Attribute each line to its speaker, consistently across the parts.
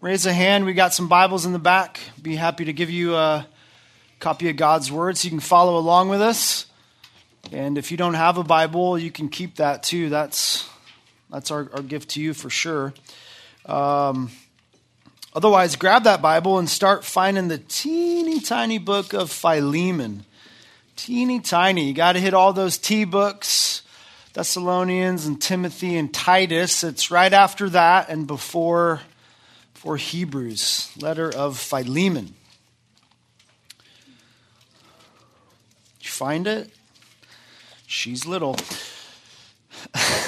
Speaker 1: raise a hand. We got some Bibles in the back. Be happy to give you a copy of God's Word so you can follow along with us. And if you don't have a Bible, you can keep that too. That's that's our, our gift to you for sure. Um, otherwise, grab that Bible and start finding the teeny tiny book of Philemon. Teeny tiny. You got to hit all those T books. Thessalonians and Timothy and Titus. It's right after that and before, before Hebrews, letter of Philemon. Did you find it? She's little.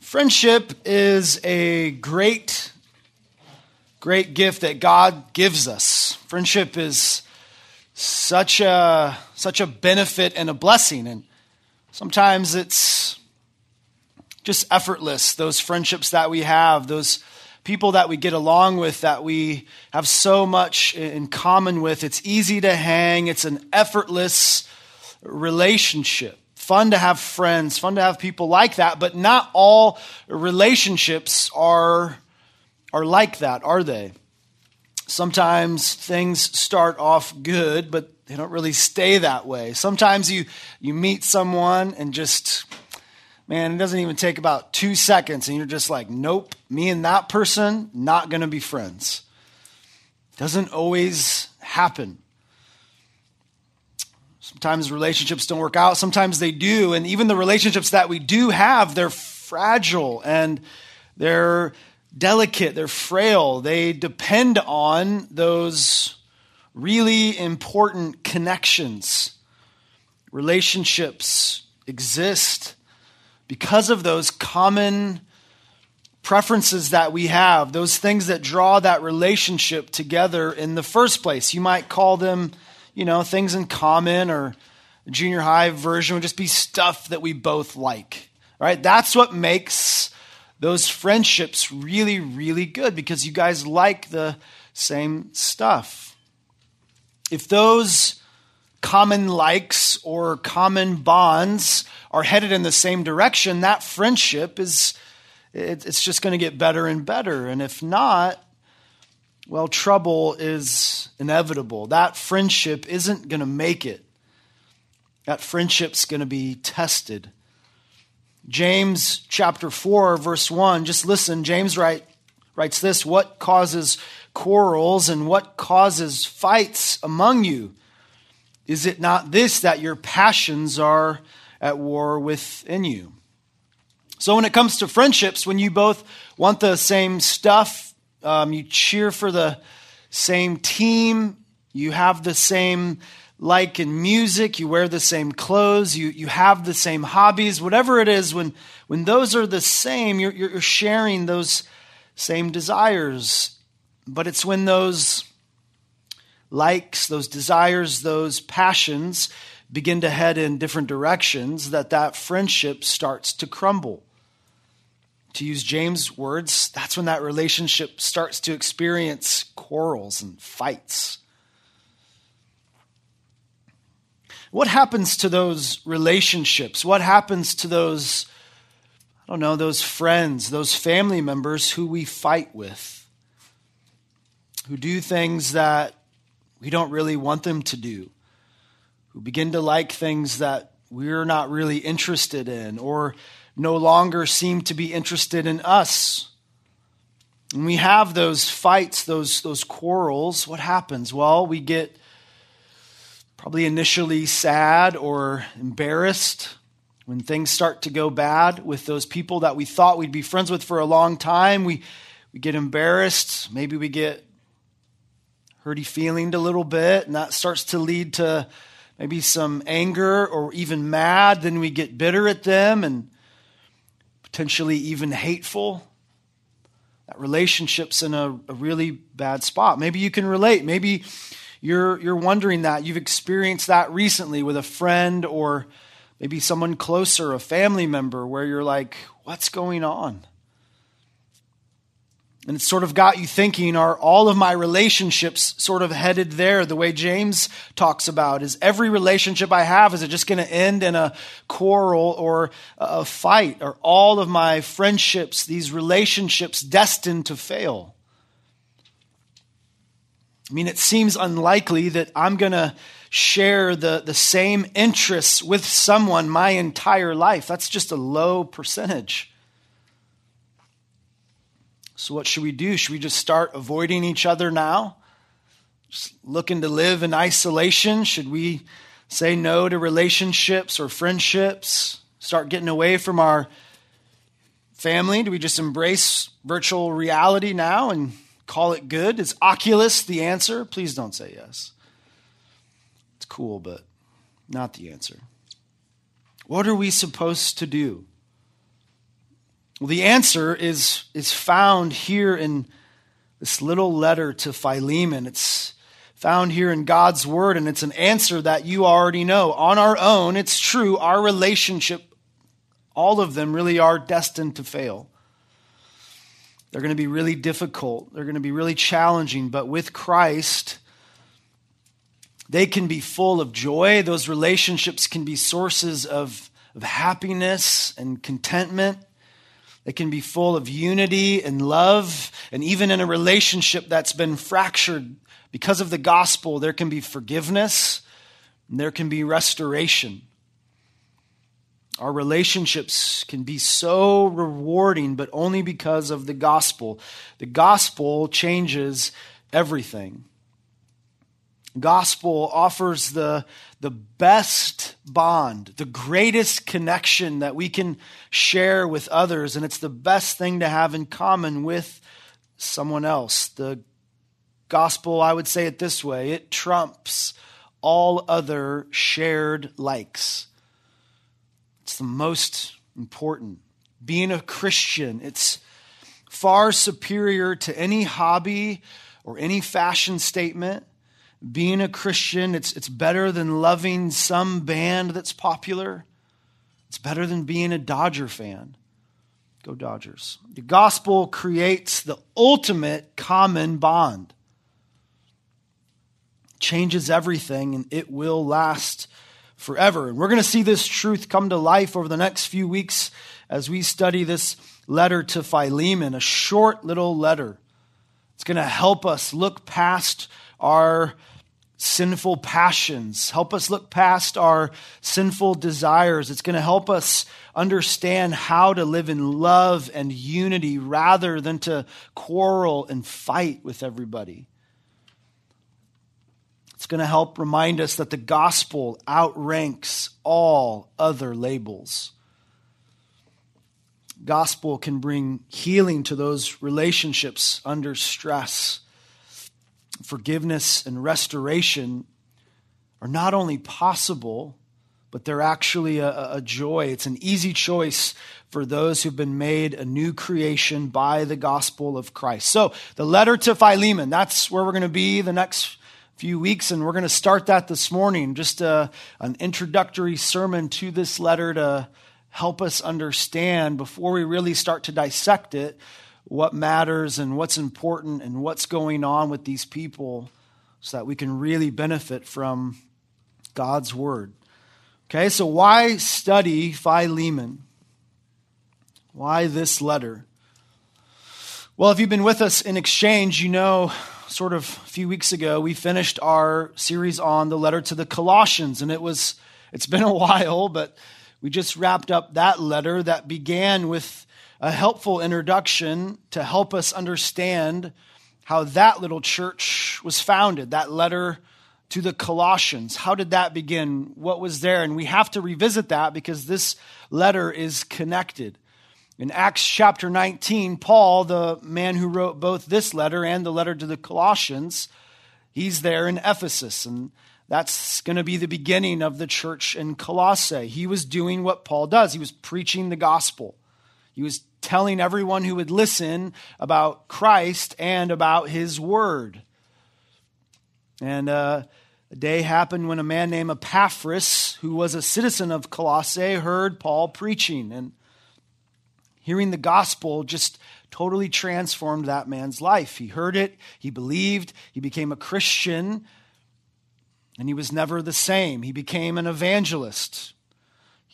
Speaker 1: Friendship is a great, great gift that God gives us. Friendship is such a such a benefit and a blessing and sometimes it's just effortless those friendships that we have those people that we get along with that we have so much in common with. It's easy to hang. It's an effortless relationship. Fun to have friends fun to have people like that but not all relationships are are like that are they? Sometimes things start off good, but they don't really stay that way. Sometimes you, you meet someone and just, man, it doesn't even take about two seconds, and you're just like, nope, me and that person, not going to be friends. Doesn't always happen. Sometimes relationships don't work out, sometimes they do, and even the relationships that we do have, they're fragile and they're delicate, they're frail, they depend on those really important connections. Relationships exist because of those common preferences that we have, those things that draw that relationship together in the first place. You might call them, you know, things in common or junior high version would just be stuff that we both like. Right? That's what makes those friendships really, really good because you guys like the same stuff. If those common likes or common bonds are headed in the same direction, that friendship is it's just going to get better and better. And if not, well, trouble is inevitable. That friendship isn't going to make it. That friendship's going to be tested. James chapter 4, verse 1, just listen. James write, writes this What causes quarrels and what causes fights among you? Is it not this that your passions are at war within you? So, when it comes to friendships, when you both want the same stuff, um, you cheer for the same team, you have the same like in music, you wear the same clothes, you, you have the same hobbies, whatever it is, when, when those are the same, you're, you're sharing those same desires. But it's when those likes, those desires, those passions begin to head in different directions that that friendship starts to crumble. To use James' words, that's when that relationship starts to experience quarrels and fights. What happens to those relationships? What happens to those, I don't know, those friends, those family members who we fight with, who do things that we don't really want them to do, who begin to like things that we're not really interested in or no longer seem to be interested in us? When we have those fights, those, those quarrels, what happens? Well, we get probably initially sad or embarrassed when things start to go bad with those people that we thought we'd be friends with for a long time. We, we get embarrassed. Maybe we get hurty feeling a little bit, and that starts to lead to maybe some anger or even mad. Then we get bitter at them and potentially even hateful. That relationship's in a, a really bad spot. Maybe you can relate. Maybe you're, you're wondering that. You've experienced that recently with a friend or maybe someone closer, a family member, where you're like, what's going on? And it sort of got you thinking are all of my relationships sort of headed there the way James talks about? Is every relationship I have, is it just going to end in a quarrel or a fight? Are all of my friendships, these relationships, destined to fail? I mean, it seems unlikely that I'm going to share the, the same interests with someone my entire life. That's just a low percentage. So, what should we do? Should we just start avoiding each other now? Just looking to live in isolation? Should we say no to relationships or friendships? Start getting away from our family? Do we just embrace virtual reality now and call it good? Is Oculus the answer? Please don't say yes. It's cool, but not the answer. What are we supposed to do? Well, the answer is, is found here in this little letter to Philemon. It's found here in God's word, and it's an answer that you already know. On our own, it's true, our relationship, all of them really are destined to fail. They're going to be really difficult, they're going to be really challenging, but with Christ, they can be full of joy. Those relationships can be sources of, of happiness and contentment. It can be full of unity and love. And even in a relationship that's been fractured because of the gospel, there can be forgiveness and there can be restoration. Our relationships can be so rewarding, but only because of the gospel. The gospel changes everything gospel offers the, the best bond, the greatest connection that we can share with others, and it's the best thing to have in common with someone else. The gospel, I would say it this way it trumps all other shared likes. It's the most important. Being a Christian, it's far superior to any hobby or any fashion statement being a Christian, it's, it's better than loving some band that's popular. It's better than being a Dodger fan. Go Dodgers. The gospel creates the ultimate common bond. Changes everything and it will last forever. And we're going to see this truth come to life over the next few weeks as we study this letter to Philemon, a short little letter. It's going to help us look past our sinful passions, help us look past our sinful desires. It's going to help us understand how to live in love and unity rather than to quarrel and fight with everybody. It's going to help remind us that the gospel outranks all other labels. Gospel can bring healing to those relationships under stress forgiveness and restoration are not only possible, but they're actually a, a, joy. It's an easy choice for those who've been made a new creation by the gospel of Christ. So, the letter to Philemon, that's where we're going to be the next few weeks, and we're going to start that this morning. Just a, uh, an introductory sermon to this letter to help us understand before we really start to dissect it what matters and what's important and what's going on with these people so that we can really benefit from God's word. Okay, so why study Philemon? Why this letter? Well, if you've been with us in exchange, you know, sort of a few weeks ago, we finished our series on the letter to the Colossians, and it was it's been a while, but we just wrapped up that letter that began with a helpful introduction to help us understand how that little church was founded, that letter to the Colossians. How did that begin? What was there? And we have to revisit that because this letter is connected. In Acts chapter 19, Paul, the man who wrote both this letter and the letter to the Colossians, he's there in Ephesus. And that's going to be the beginning of the church in Colossae. He was doing what Paul does, he was preaching the gospel. He was telling everyone who would listen about Christ and about his word. And uh, a day happened when a man named Epaphras, who was a citizen of Colossae, heard Paul preaching. And Hearing the gospel just totally transformed that man's life. He heard it, he believed, he became a Christian, and he was never the same. He became an evangelist.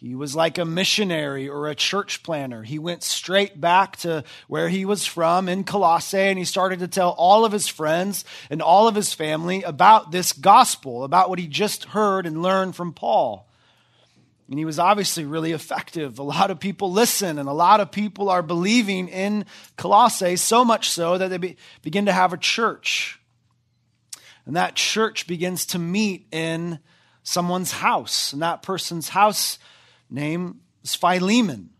Speaker 1: He was like a missionary or a church planner. He went straight back to where he was from in Colossae and he started to tell all of his friends and all of his family about this gospel, about what he just heard and learned from Paul. And he was obviously really effective. A lot of people listen, and a lot of people are believing in Colossae, so much so that they be, begin to have a church. And that church begins to meet in someone's house. And that person's house name is Philemon.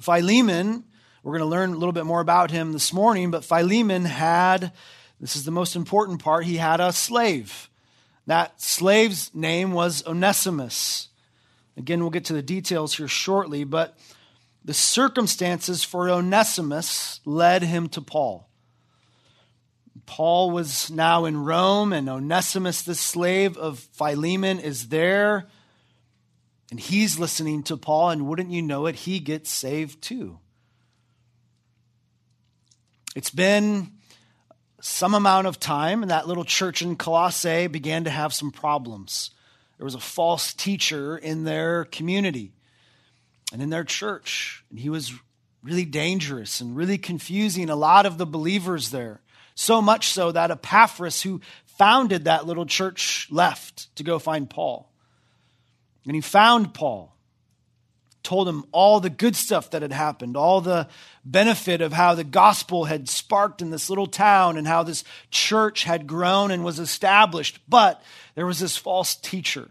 Speaker 1: Philemon, we're going to learn a little bit more about him this morning, but Philemon had, this is the most important part, he had a slave. That slave's name was Onesimus. Again, we'll get to the details here shortly, but the circumstances for Onesimus led him to Paul. Paul was now in Rome, and Onesimus, the slave of Philemon, is there and he's listening to Paul, and wouldn't you know it, he gets saved too. It's been some amount of time, and that little church in Colossae began to have some problems. There was a false teacher in their community and in their church, and he was really dangerous and really confusing a lot of the believers there. So much so that Epaphras, who founded that little church, left to go find Paul. And he found Paul, told him all the good stuff that had happened, all the benefit of how the gospel had sparked in this little town and how this church had grown and was established. But there was this false teacher.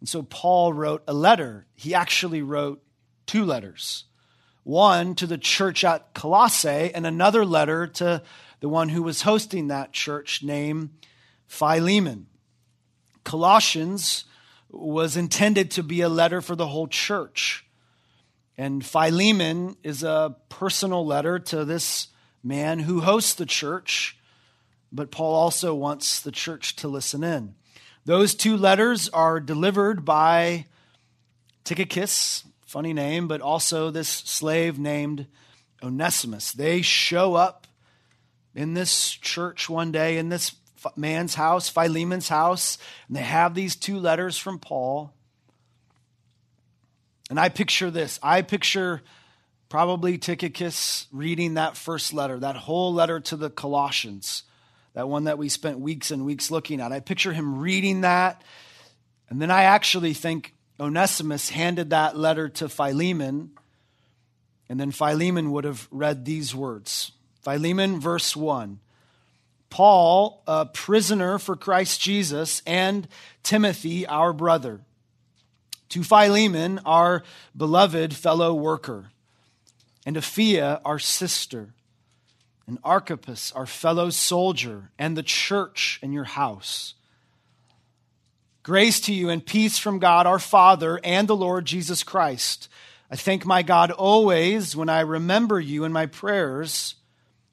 Speaker 1: And so Paul wrote a letter. He actually wrote two letters one to the church at Colossae, and another letter to the one who was hosting that church named Philemon. Colossians was intended to be a letter for the whole church. And Philemon is a personal letter to this man who hosts the church, but Paul also wants the church to listen in. Those two letters are delivered by Tychicus, funny name, but also this slave named Onesimus. They show up in this church one day, in this man's house, Philemon's house, and they have these two letters from Paul. And I picture this. I picture probably Tychicus reading that first letter, that whole letter to the Colossians, that one that we spent weeks and weeks looking at. I picture him reading that. And then I actually think Onesimus handed that letter to Philemon, and then Philemon would have read these words Philemon, verse 1. Paul, a prisoner for Christ Jesus, and Timothy, our brother. To Philemon, our beloved fellow worker, and Apphia, our sister, and Archippus, our fellow soldier, and the church in your house. Grace to you and peace from God our Father and the Lord Jesus Christ. I thank my God always when I remember you in my prayers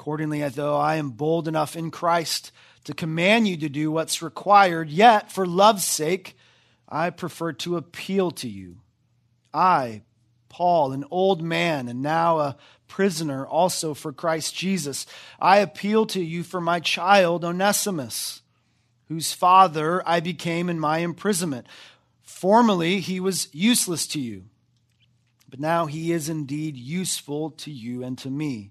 Speaker 1: Accordingly, as though I am bold enough in Christ to command you to do what's required, yet for love's sake, I prefer to appeal to you. I, Paul, an old man and now a prisoner also for Christ Jesus, I appeal to you for my child Onesimus, whose father I became in my imprisonment. Formerly he was useless to you, but now he is indeed useful to you and to me.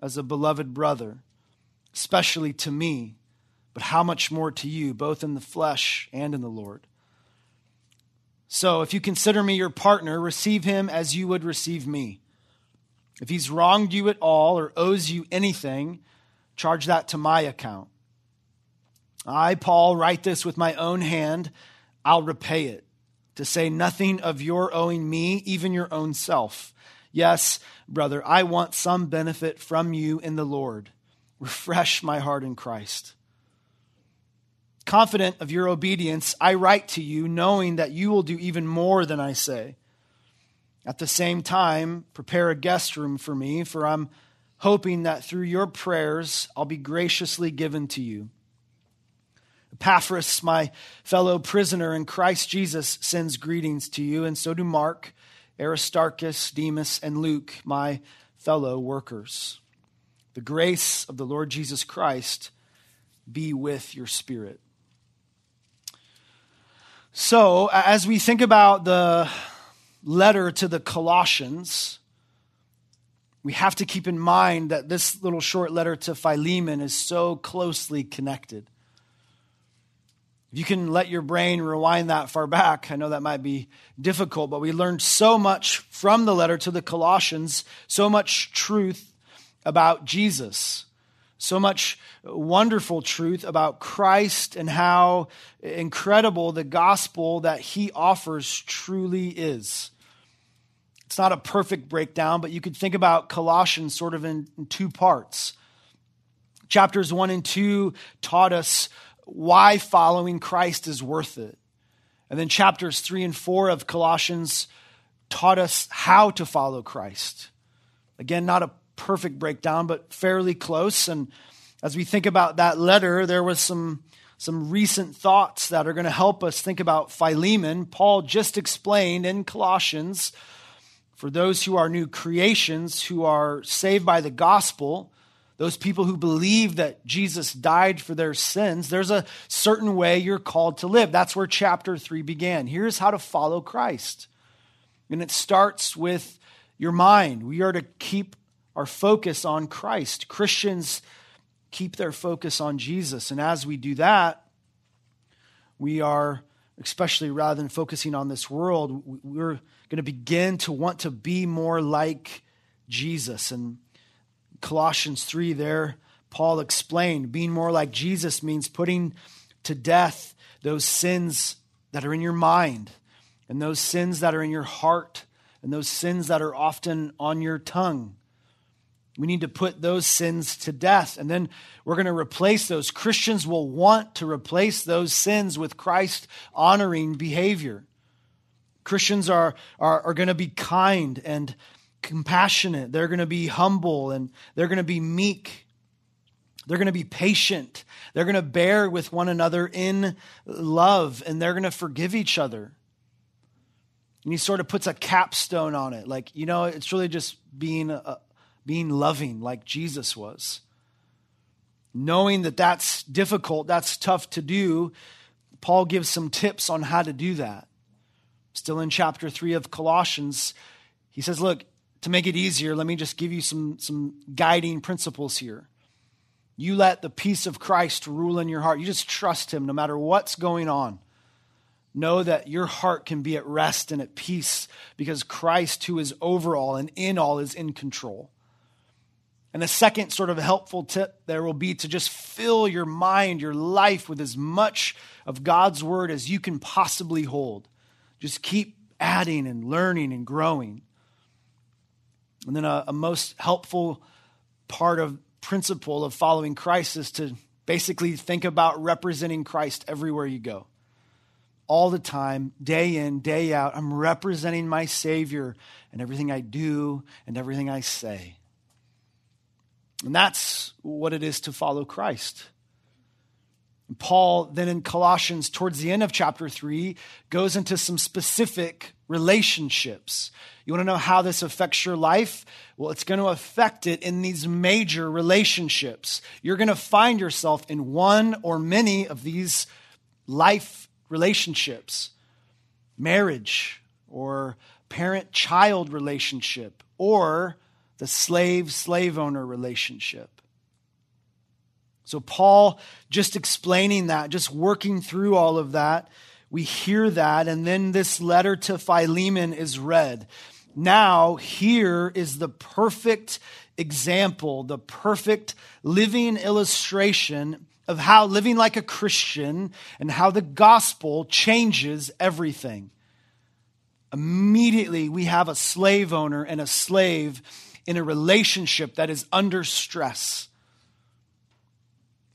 Speaker 1: as a beloved brother, especially to me, but how much more to you, both in the flesh and in the Lord. So if you consider me your partner, receive him as you would receive me. If he's wronged you at all or owes you anything, charge that to my account. I, Paul, write this with my own hand. I'll repay it. To say nothing of your owing me, even your own self. Yes, brother, I want some benefit from you in the Lord. Refresh my heart in Christ. Confident of your obedience, I write to you, knowing that you will do even more than I say. At the same time, prepare a guest room for me, for I'm hoping that through your prayers I'll be graciously given to you. Epaphras, my fellow prisoner in Christ Jesus, sends greetings to you, and so do Mark, Aristarchus, Demas, and Luke, my fellow workers. The grace of the Lord Jesus Christ be with your spirit. So, as we think about the letter to the Colossians, we have to keep in mind that this little short letter to Philemon is so closely connected. If you can let your brain rewind that far back, I know that might be difficult, but we learned so much from the letter to the Colossians, so much truth about Jesus, so much wonderful truth about Christ and how incredible the gospel that he offers truly is. It's not a perfect breakdown, but you could think about Colossians sort of in, in two parts. Chapters 1 and 2 taught us why following Christ is worth it. And then chapters 3 and 4 of Colossians taught us how to follow Christ. Again, not a perfect breakdown, but fairly close. And as we think about that letter, there was some, some recent thoughts that are going to help us think about Philemon. Paul just explained in Colossians for those who are new creations, who are saved by the gospel, those people who believe that Jesus died for their sins, there's a certain way you're called to live. That's where chapter 3 began. Here's how to follow Christ. And it starts with your mind. We are to keep our focus on Christ. Christians keep their focus on Jesus. And as we do that, we are, especially rather than focusing on this world, we're going to begin to want to be more like Jesus. And Colossians 3 there, Paul explained being more like Jesus means putting to death those sins that are in your mind and those sins that are in your heart and those sins that are often on your tongue. We need to put those sins to death. And then we're going to replace those. Christians will want to replace those sins with Christ honoring behavior. Christians are, are, are going to be kind and compassionate. They're going to be humble and they're going to be meek. They're going to be patient. They're going to bear with one another in love and they're going to forgive each other. And he sort of puts a capstone on it. Like, you know, it's really just being, a, being loving like Jesus was. Knowing that that's difficult, that's tough to do, Paul gives some tips on how to do that. Still in chapter 3 of Colossians, he says, Look, to make it easier, let me just give you some, some guiding principles here. You let the peace of Christ rule in your heart. You just trust Him no matter what's going on. Know that your heart can be at rest and at peace because Christ, who is over all and in all, is in control. And the second sort of helpful tip there will be to just fill your mind, your life with as much of God's word as you can possibly hold. Just keep adding and learning and growing. And then a, a most helpful part of principle of following Christ is to basically think about representing Christ everywhere you go. All the time, day in, day out, I'm representing my Savior in everything I do and everything I say. And that's what it is to follow Christ. Paul, then in Colossians, towards the end of chapter 3, goes into some specific relationships. You want to know how this affects your life? Well, it's going to affect it in these major relationships. You're going to find yourself in one or many of these life relationships, marriage, or parent child relationship, or the slave slave owner relationship. So, Paul just explaining that, just working through all of that, we hear that, and then this letter to Philemon is read. Now, here is the perfect example, the perfect living illustration of how living like a Christian and how the gospel changes everything. Immediately, we have a slave owner and a slave in a relationship that is under stress.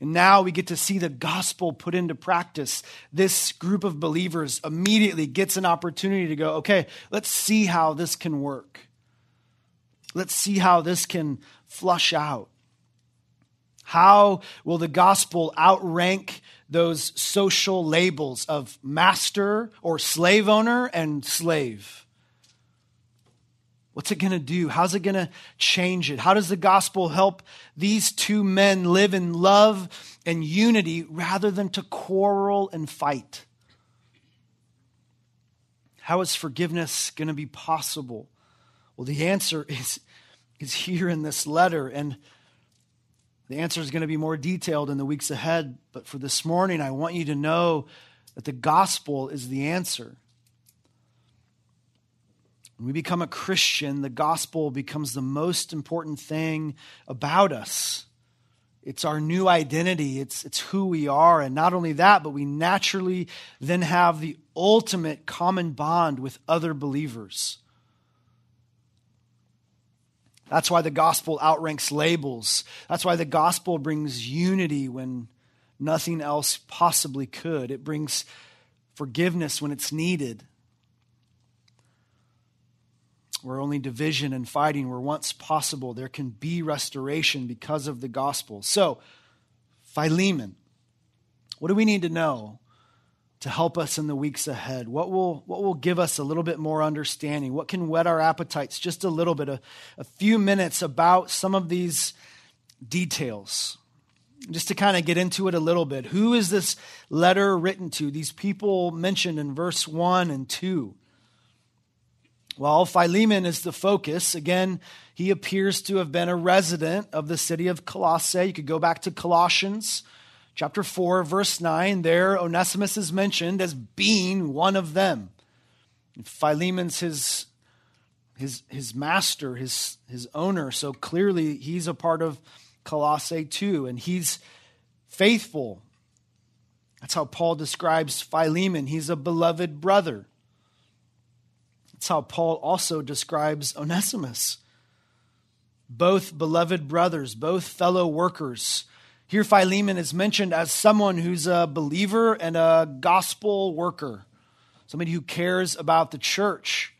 Speaker 1: And now we get to see the gospel put into practice. This group of believers immediately gets an opportunity to go, okay, let's see how this can work. Let's see how this can flush out. How will the gospel outrank those social labels of master or slave owner and slave? What's it going to do? How's it going to change it? How does the gospel help these two men live in love and unity rather than to quarrel and fight? How is forgiveness going to be possible? Well, the answer is, is here in this letter, and the answer is going to be more detailed in the weeks ahead. But for this morning, I want you to know that the gospel is the answer. When we become a Christian, the gospel becomes the most important thing about us. It's our new identity, it's, it's who we are. And not only that, but we naturally then have the ultimate common bond with other believers. That's why the gospel outranks labels. That's why the gospel brings unity when nothing else possibly could. It brings forgiveness when it's needed where only division and fighting were once possible, there can be restoration because of the gospel. So, Philemon, what do we need to know to help us in the weeks ahead? What will, what will give us a little bit more understanding? What can whet our appetites just a little bit? A, a few minutes about some of these details. Just to kind of get into it a little bit. Who is this letter written to? These people mentioned in verse 1 and 2. Well, Philemon is the focus. Again, he appears to have been a resident of the city of Colossae. You could go back to Colossians chapter 4, verse 9. There, Onesimus is mentioned as being one of them. Philemon's his, his, his master, his, his owner. So clearly, he's a part of Colossae too, and he's faithful. That's how Paul describes Philemon. He's a beloved brother. That's how Paul also describes Onesimus. Both beloved brothers, both fellow workers. Here, Philemon is mentioned as someone who's a believer and a gospel worker, somebody who cares about the church.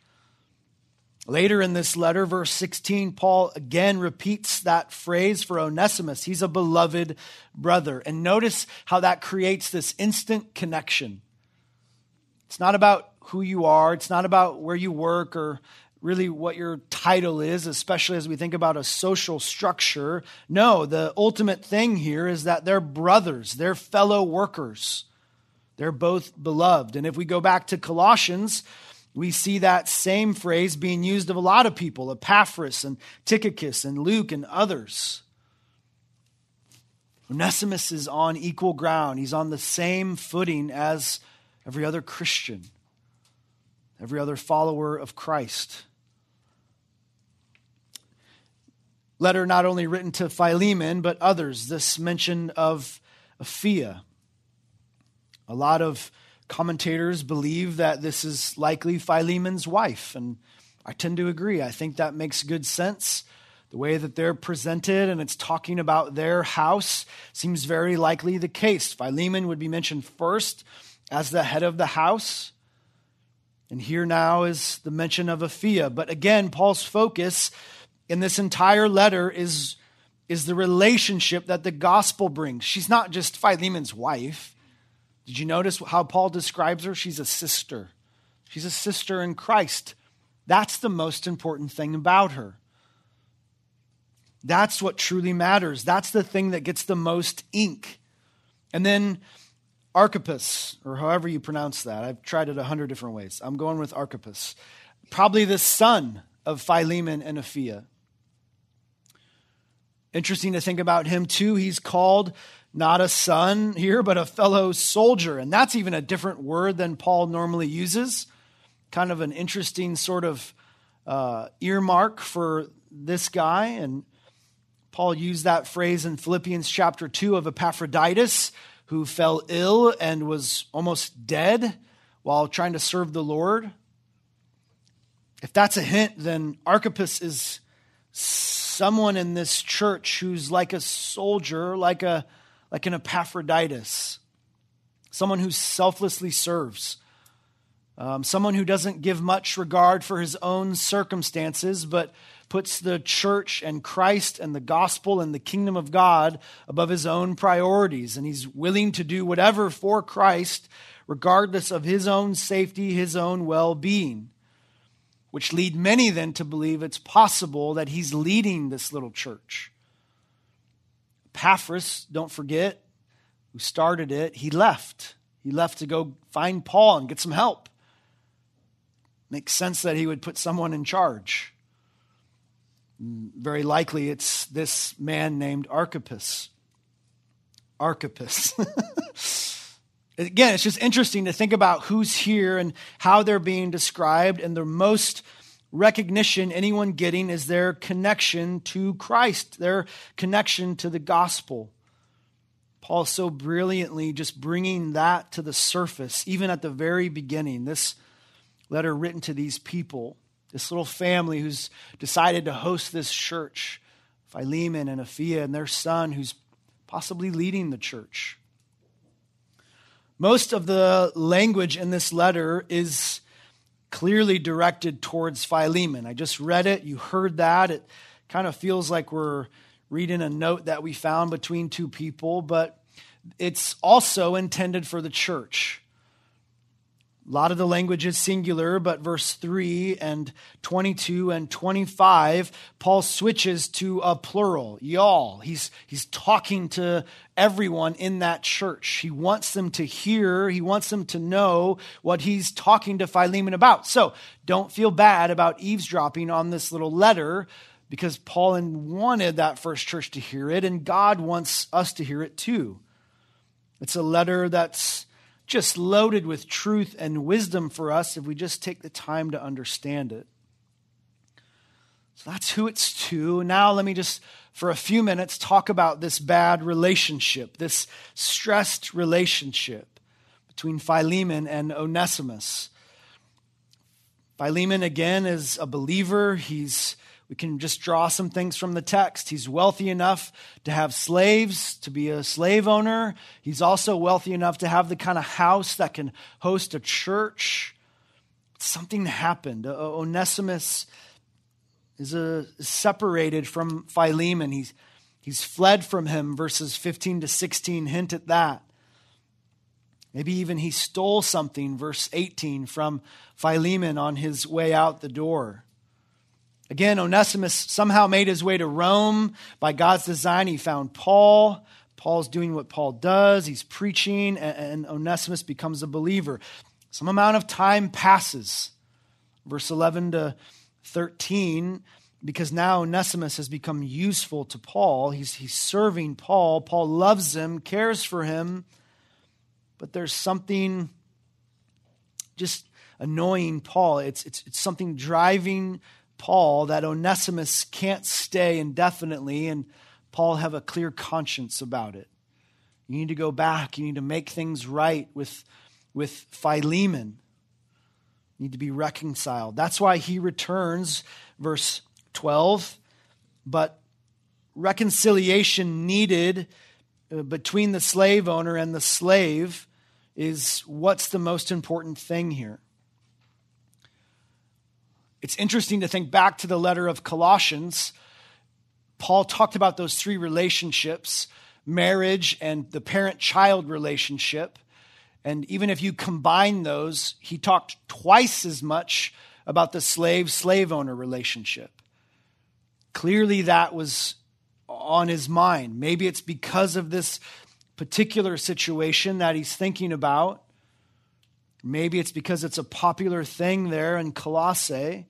Speaker 1: Later in this letter, verse 16, Paul again repeats that phrase for Onesimus. He's a beloved brother. And notice how that creates this instant connection. It's not about who you are. It's not about where you work or really what your title is, especially as we think about a social structure. No, the ultimate thing here is that they're brothers, they're fellow workers. They're both beloved. And if we go back to Colossians, we see that same phrase being used of a lot of people Epaphras and Tychicus and Luke and others. Onesimus is on equal ground. He's on the same footing as every other Christian every other follower of Christ. Letter not only written to Philemon, but others. This mention of Apphia. A lot of commentators believe that this is likely Philemon's wife, and I tend to agree. I think that makes good sense. The way that they're presented and it's talking about their house seems very likely the case. Philemon would be mentioned first as the head of the house. And here now is the mention of Apphia. But again, Paul's focus in this entire letter is, is the relationship that the gospel brings. She's not just Philemon's wife. Did you notice how Paul describes her? She's a sister. She's a sister in Christ. That's the most important thing about her. That's what truly matters. That's the thing that gets the most ink. And then Archippus, or however you pronounce that. I've tried it a hundred different ways. I'm going with Archippus. Probably the son of Philemon and Apphia. Interesting to think about him too. He's called not a son here, but a fellow soldier. And that's even a different word than Paul normally uses. Kind of an interesting sort of uh, earmark for this guy. And Paul used that phrase in Philippians chapter 2 of Epaphroditus, who fell ill and was almost dead while trying to serve the Lord. If that's a hint, then Archippus is someone in this church who's like a soldier, like a like an Epaphroditus, someone who selflessly serves, um, someone who doesn't give much regard for his own circumstances, but puts the church and Christ and the gospel and the kingdom of God above his own priorities. And he's willing to do whatever for Christ, regardless of his own safety, his own well being. Which lead many then to believe it's possible that he's leading this little church. Epaphras, don't forget, who started it, he left. He left to go find Paul and get some help. Makes sense that he would put someone in charge. Very likely it's this man named Archippus. Archippus. Again, it's just interesting to think about who's here and how they're being described, and the most recognition anyone getting is their connection to Christ, their connection to the gospel. Paul so brilliantly just bringing that to the surface, even at the very beginning. This letter written to these people, this little family who's decided to host this church, Philemon and Apphia, and their son who's possibly leading the church. Most of the language in this letter is clearly directed towards Philemon. I just read it. You heard that. It kind of feels like we're reading a note that we found between two people, but it's also intended for the church. A lot of the language is singular, but verse 3 and 22 and 25, Paul switches to a plural, y'all. He's, he's talking to everyone in that church. He wants them to hear, he wants them to know what he's talking to Philemon about. So don't feel bad about eavesdropping on this little letter because Paul wanted that first church to hear it, and God wants us to hear it too. It's a letter that's just loaded with truth and wisdom for us if we just take the time to understand it. So that's who it's to. Now, let me just, for a few minutes, talk about this bad relationship, this stressed relationship between Philemon and Onesimus. Philemon, again, is a believer. He's we can just draw some things from the text. He's wealthy enough to have slaves, to be a slave owner. He's also wealthy enough to have the kind of house that can host a church. Something happened. Onesimus is, a, is separated from Philemon. He's, he's fled from him. Verses 15 to 16 hint at that. Maybe even he stole something, verse 18, from Philemon on his way out the door. Again, Onesimus somehow made his way to Rome. By God's design, he found Paul. Paul's doing what Paul does. He's preaching, and Onesimus becomes a believer. Some amount of time passes. Verse 11 to 13, because now Onesimus has become useful to Paul. He's, he's serving Paul. Paul loves him, cares for him, but there's something just annoying Paul. It's, it's, it's something driving Paul that Onesimus can't stay indefinitely, and Paul have a clear conscience about it. You need to go back. You need to make things right with, with Philemon. You need to be reconciled. That's why he returns, verse 12. But reconciliation needed uh, between the slave owner and the slave is what's the most important thing here. It's interesting to think back to the letter of Colossians. Paul talked about those three relationships marriage and the parent child relationship. And even if you combine those, he talked twice as much about the slave slave owner relationship. Clearly, that was on his mind. Maybe it's because of this particular situation that he's thinking about. Maybe it's because it's a popular thing there in Colossae.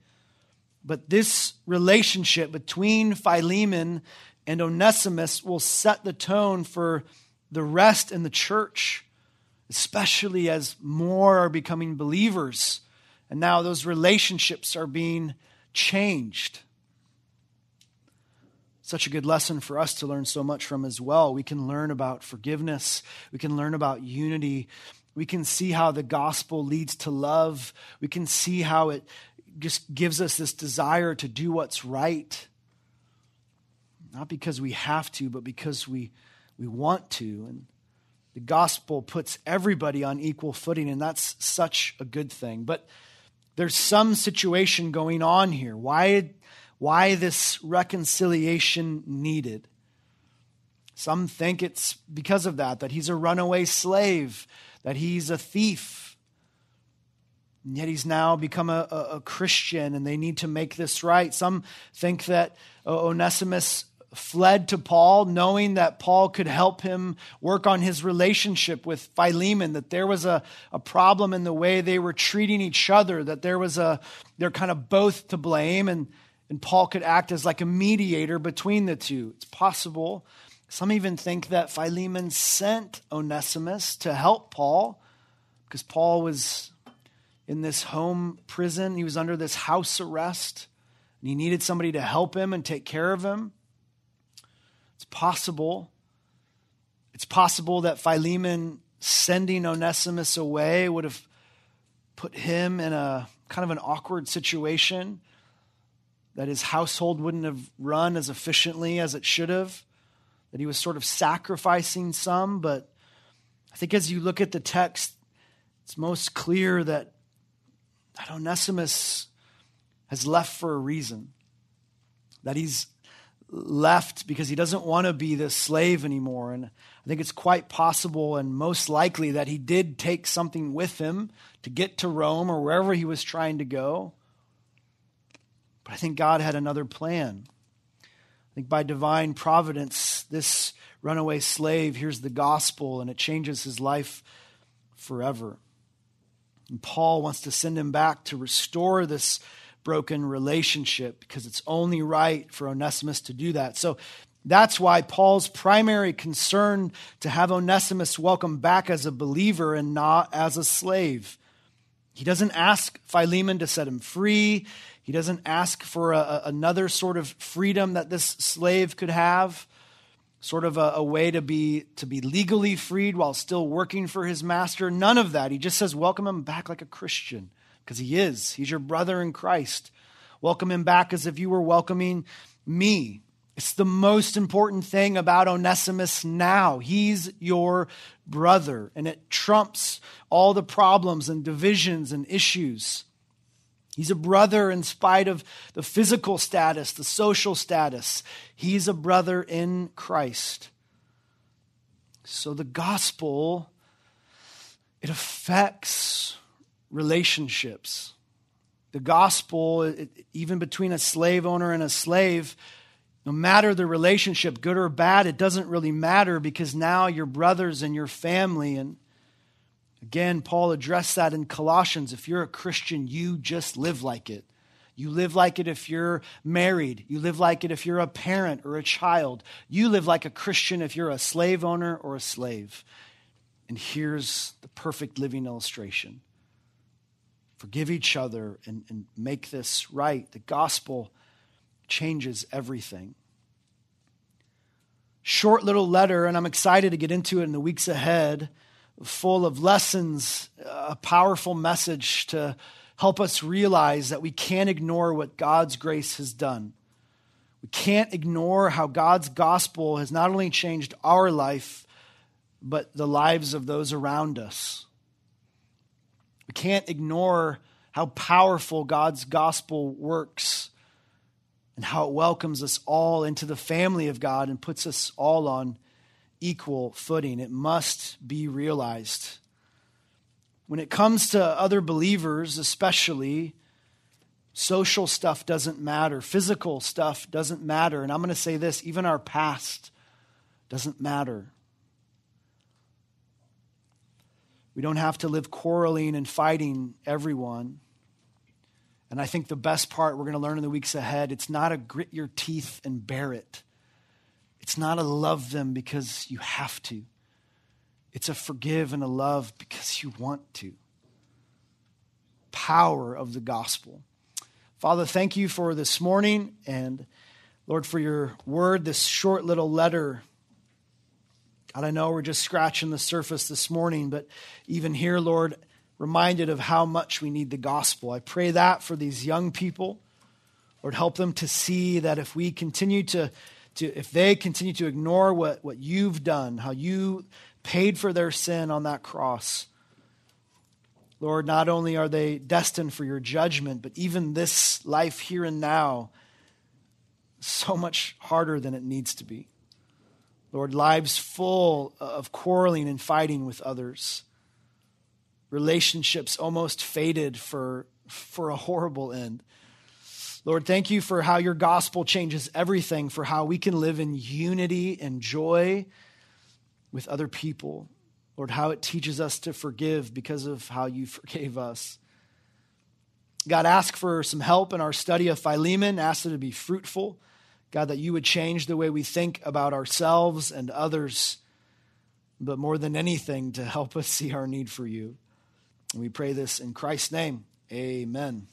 Speaker 1: But this relationship between Philemon and Onesimus will set the tone for the rest in the church, especially as more are becoming believers. And now those relationships are being changed. Such a good lesson for us to learn so much from as well. We can learn about forgiveness, we can learn about unity, we can see how the gospel leads to love, we can see how it just gives us this desire to do what's right. Not because we have to, but because we, we want to. And the gospel puts everybody on equal footing, and that's such a good thing. But there's some situation going on here. Why, why this reconciliation needed? Some think it's because of that, that he's a runaway slave, that he's a thief and yet he's now become a, a, a, Christian and they need to make this right. Some think that uh, Onesimus fled to Paul knowing that Paul could help him work on his relationship with Philemon, that there was a, a problem in the way they were treating each other, that there was a, they're kind of both to blame and, and Paul could act as like a mediator between the two. It's possible. Some even think that Philemon sent Onesimus to help Paul because Paul was in this home prison. He was under this house arrest, and he needed somebody to help him and take care of him. It's possible. It's possible that Philemon sending Onesimus away would have put him in a kind of an awkward situation, that his household wouldn't have run as efficiently as it should have, that he was sort of sacrificing some. But I think as you look at the text, it's most clear that that Onesimus has left for a reason, that he's left because he doesn't want to be this slave anymore. And I think it's quite possible and most likely that he did take something with him to get to Rome or wherever he was trying to go. But I think God had another plan. I think by divine providence, this runaway slave hears the gospel and it changes his life forever. And Paul wants to send him back to restore this broken relationship because it's only right for Onesimus to do that. So that's why Paul's primary concern to have Onesimus welcome back as a believer and not as a slave. He doesn't ask Philemon to set him free. He doesn't ask for a, another sort of freedom that this slave could have sort of a, a, way to be to be legally freed while still working for his master. None of that. He just says welcome him back like a christian because he is. He's your brother in christ. Welcome him back as if you were welcoming me. It's the most important thing about onesimus now. He's your brother and it trumps all the problems and divisions and issues He's a brother in spite of the physical status, the social status. He's a brother in Christ. So the gospel, it affects relationships. The gospel, it, even between a slave owner and a slave, no matter the relationship, good or bad, it doesn't really matter because now you're brothers and your family. And Again, Paul addressed that in Colossians. If you're a Christian, you just live like it. You live like it if you're married. You live like it if you're a parent or a child. You live like a Christian if you're a slave owner or a slave. And here's the perfect living illustration forgive each other and, and make this right. The gospel changes everything. Short little letter, and I'm excited to get into it in the weeks ahead full of lessons, a powerful message to help us realize that we can't ignore what God's grace has done. We can't ignore how God's gospel has not only changed our life, but the lives of those around us. We can't ignore how powerful God's gospel works and how it welcomes us all into the family of God and puts us all on equal footing. It must be realized. When it comes to other believers, especially, social stuff doesn't matter. Physical stuff doesn't matter. And I'm going to say this even our past doesn't matter. We don't have to live quarreling and fighting everyone. And I think the best part we're going to learn in the weeks ahead it's not a grit your teeth and bear it. It's not a love them because you have to. It's a forgive and a love because you want to. Power of the gospel. Father, thank you for this morning and Lord, for your word, this short little letter. God, I know we're just scratching the surface this morning, but even here, Lord, reminded of how much we need the gospel. I pray that for these young people. Lord, help them to see that if we continue to, to if they continue to ignore what, what you've done, how you paid for their sin on that cross, Lord, not only are they destined for your judgment, but even this life here and now, so much harder than it needs to be. Lord, lives full of quarreling and fighting with others relationships almost faded for, for a horrible end. Lord, thank you for how your gospel changes everything, for how we can live in unity and joy with other people. Lord, how it teaches us to forgive because of how you forgave us. God, ask for some help in our study of Philemon. Ask it to be fruitful. God, that you would change the way we think about ourselves and others, but more than anything, to help us see our need for you. And we pray this in Christ's name. Amen.